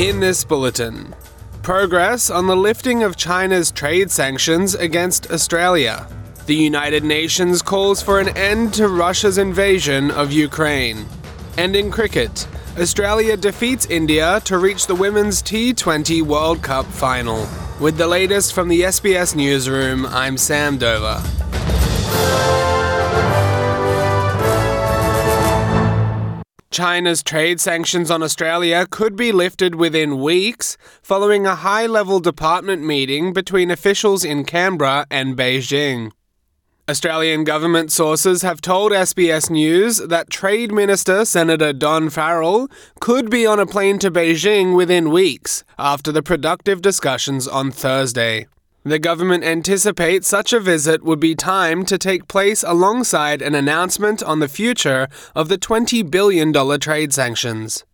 In this bulletin, progress on the lifting of China's trade sanctions against Australia. The United Nations calls for an end to Russia's invasion of Ukraine. And in cricket, Australia defeats India to reach the Women's T20 World Cup final. With the latest from the SBS Newsroom, I'm Sam Dover. China's trade sanctions on Australia could be lifted within weeks following a high level department meeting between officials in Canberra and Beijing. Australian government sources have told SBS News that Trade Minister Senator Don Farrell could be on a plane to Beijing within weeks after the productive discussions on Thursday. The government anticipates such a visit would be timed to take place alongside an announcement on the future of the $20 billion trade sanctions.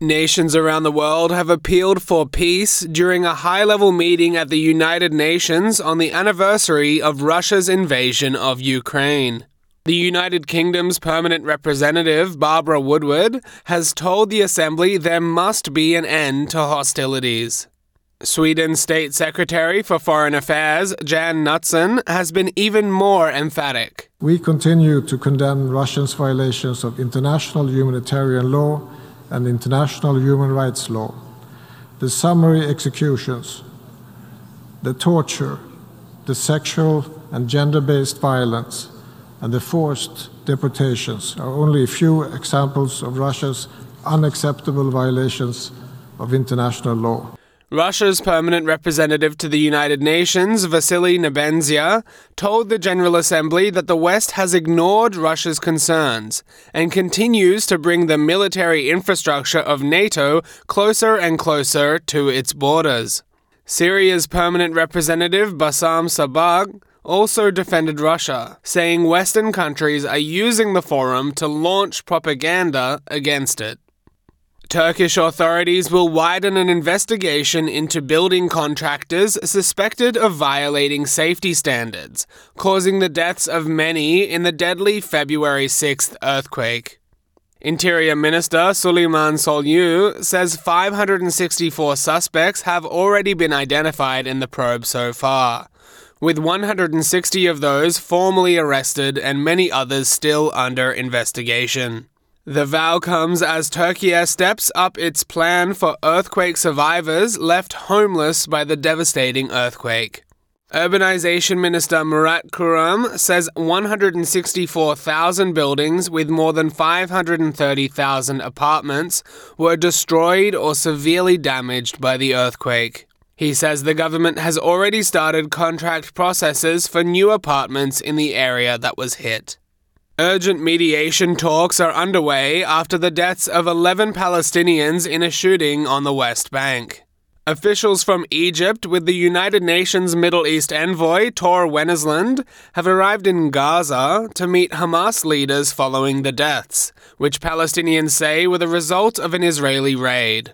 Nations around the world have appealed for peace during a high level meeting at the United Nations on the anniversary of Russia's invasion of Ukraine. The United Kingdom's permanent representative, Barbara Woodward, has told the Assembly there must be an end to hostilities. Sweden's State Secretary for Foreign Affairs, Jan Knutsson, has been even more emphatic. We continue to condemn Russia's violations of international humanitarian law and international human rights law, the summary executions, the torture, the sexual and gender based violence, and the forced deportations are only a few examples of Russia's unacceptable violations of international law. Russia's permanent representative to the United Nations, Vasily Nebenzia, told the General Assembly that the West has ignored Russia's concerns and continues to bring the military infrastructure of NATO closer and closer to its borders. Syria's permanent representative, Bassam Sabbagh, also defended Russia, saying Western countries are using the forum to launch propaganda against it. Turkish authorities will widen an investigation into building contractors suspected of violating safety standards, causing the deaths of many in the deadly February 6th earthquake. Interior Minister Suleyman Soylu says 564 suspects have already been identified in the probe so far, with 160 of those formally arrested and many others still under investigation. The vow comes as Turkey steps up its plan for earthquake survivors left homeless by the devastating earthquake. Urbanization Minister Murat Kurum says 164,000 buildings with more than 530,000 apartments were destroyed or severely damaged by the earthquake. He says the government has already started contract processes for new apartments in the area that was hit. Urgent mediation talks are underway after the deaths of 11 Palestinians in a shooting on the West Bank. Officials from Egypt with the United Nations Middle East envoy Tor Wennesland have arrived in Gaza to meet Hamas leaders following the deaths, which Palestinians say were the result of an Israeli raid.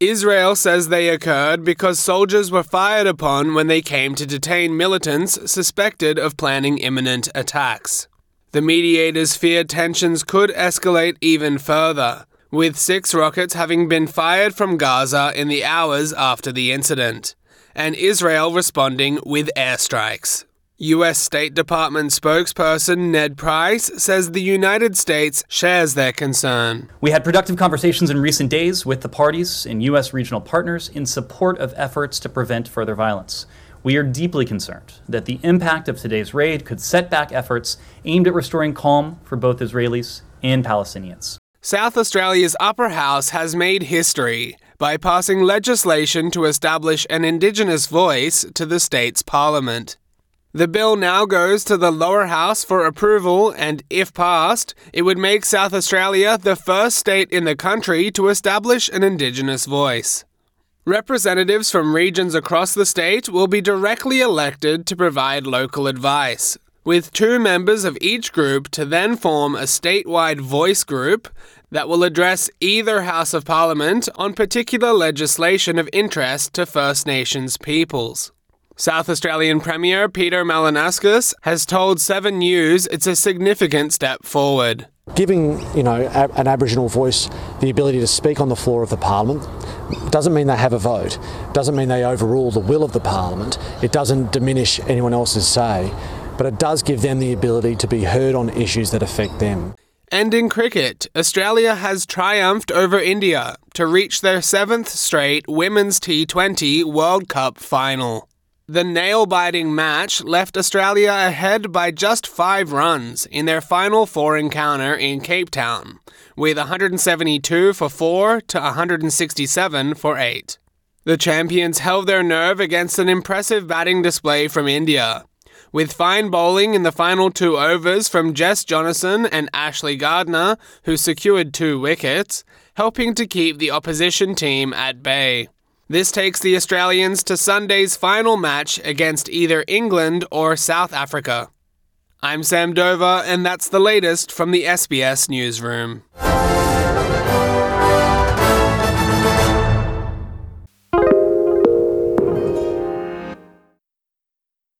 Israel says they occurred because soldiers were fired upon when they came to detain militants suspected of planning imminent attacks. The mediators fear tensions could escalate even further, with six rockets having been fired from Gaza in the hours after the incident, and Israel responding with airstrikes. U.S. State Department spokesperson Ned Price says the United States shares their concern. We had productive conversations in recent days with the parties and U.S. regional partners in support of efforts to prevent further violence. We are deeply concerned that the impact of today's raid could set back efforts aimed at restoring calm for both Israelis and Palestinians. South Australia's upper house has made history by passing legislation to establish an Indigenous voice to the state's parliament. The bill now goes to the lower house for approval, and if passed, it would make South Australia the first state in the country to establish an Indigenous voice. Representatives from regions across the state will be directly elected to provide local advice, with two members of each group to then form a statewide voice group that will address either House of Parliament on particular legislation of interest to First Nations peoples. South Australian Premier Peter Malinauskas has told Seven News it's a significant step forward. Giving you know an Aboriginal voice the ability to speak on the floor of the Parliament doesn't mean they have a vote. Doesn't mean they overrule the will of the Parliament. It doesn't diminish anyone else's say, but it does give them the ability to be heard on issues that affect them. And in cricket, Australia has triumphed over India to reach their seventh straight Women's T20 World Cup final. The nail biting match left Australia ahead by just five runs in their final four encounter in Cape Town, with 172 for 4 to 167 for 8. The champions held their nerve against an impressive batting display from India, with fine bowling in the final two overs from Jess Jonassen and Ashleigh Gardner, who secured two wickets, helping to keep the opposition team at bay. This takes the Australians to Sunday's final match against either England or South Africa. I'm Sam Dover, and that's the latest from the SBS Newsroom.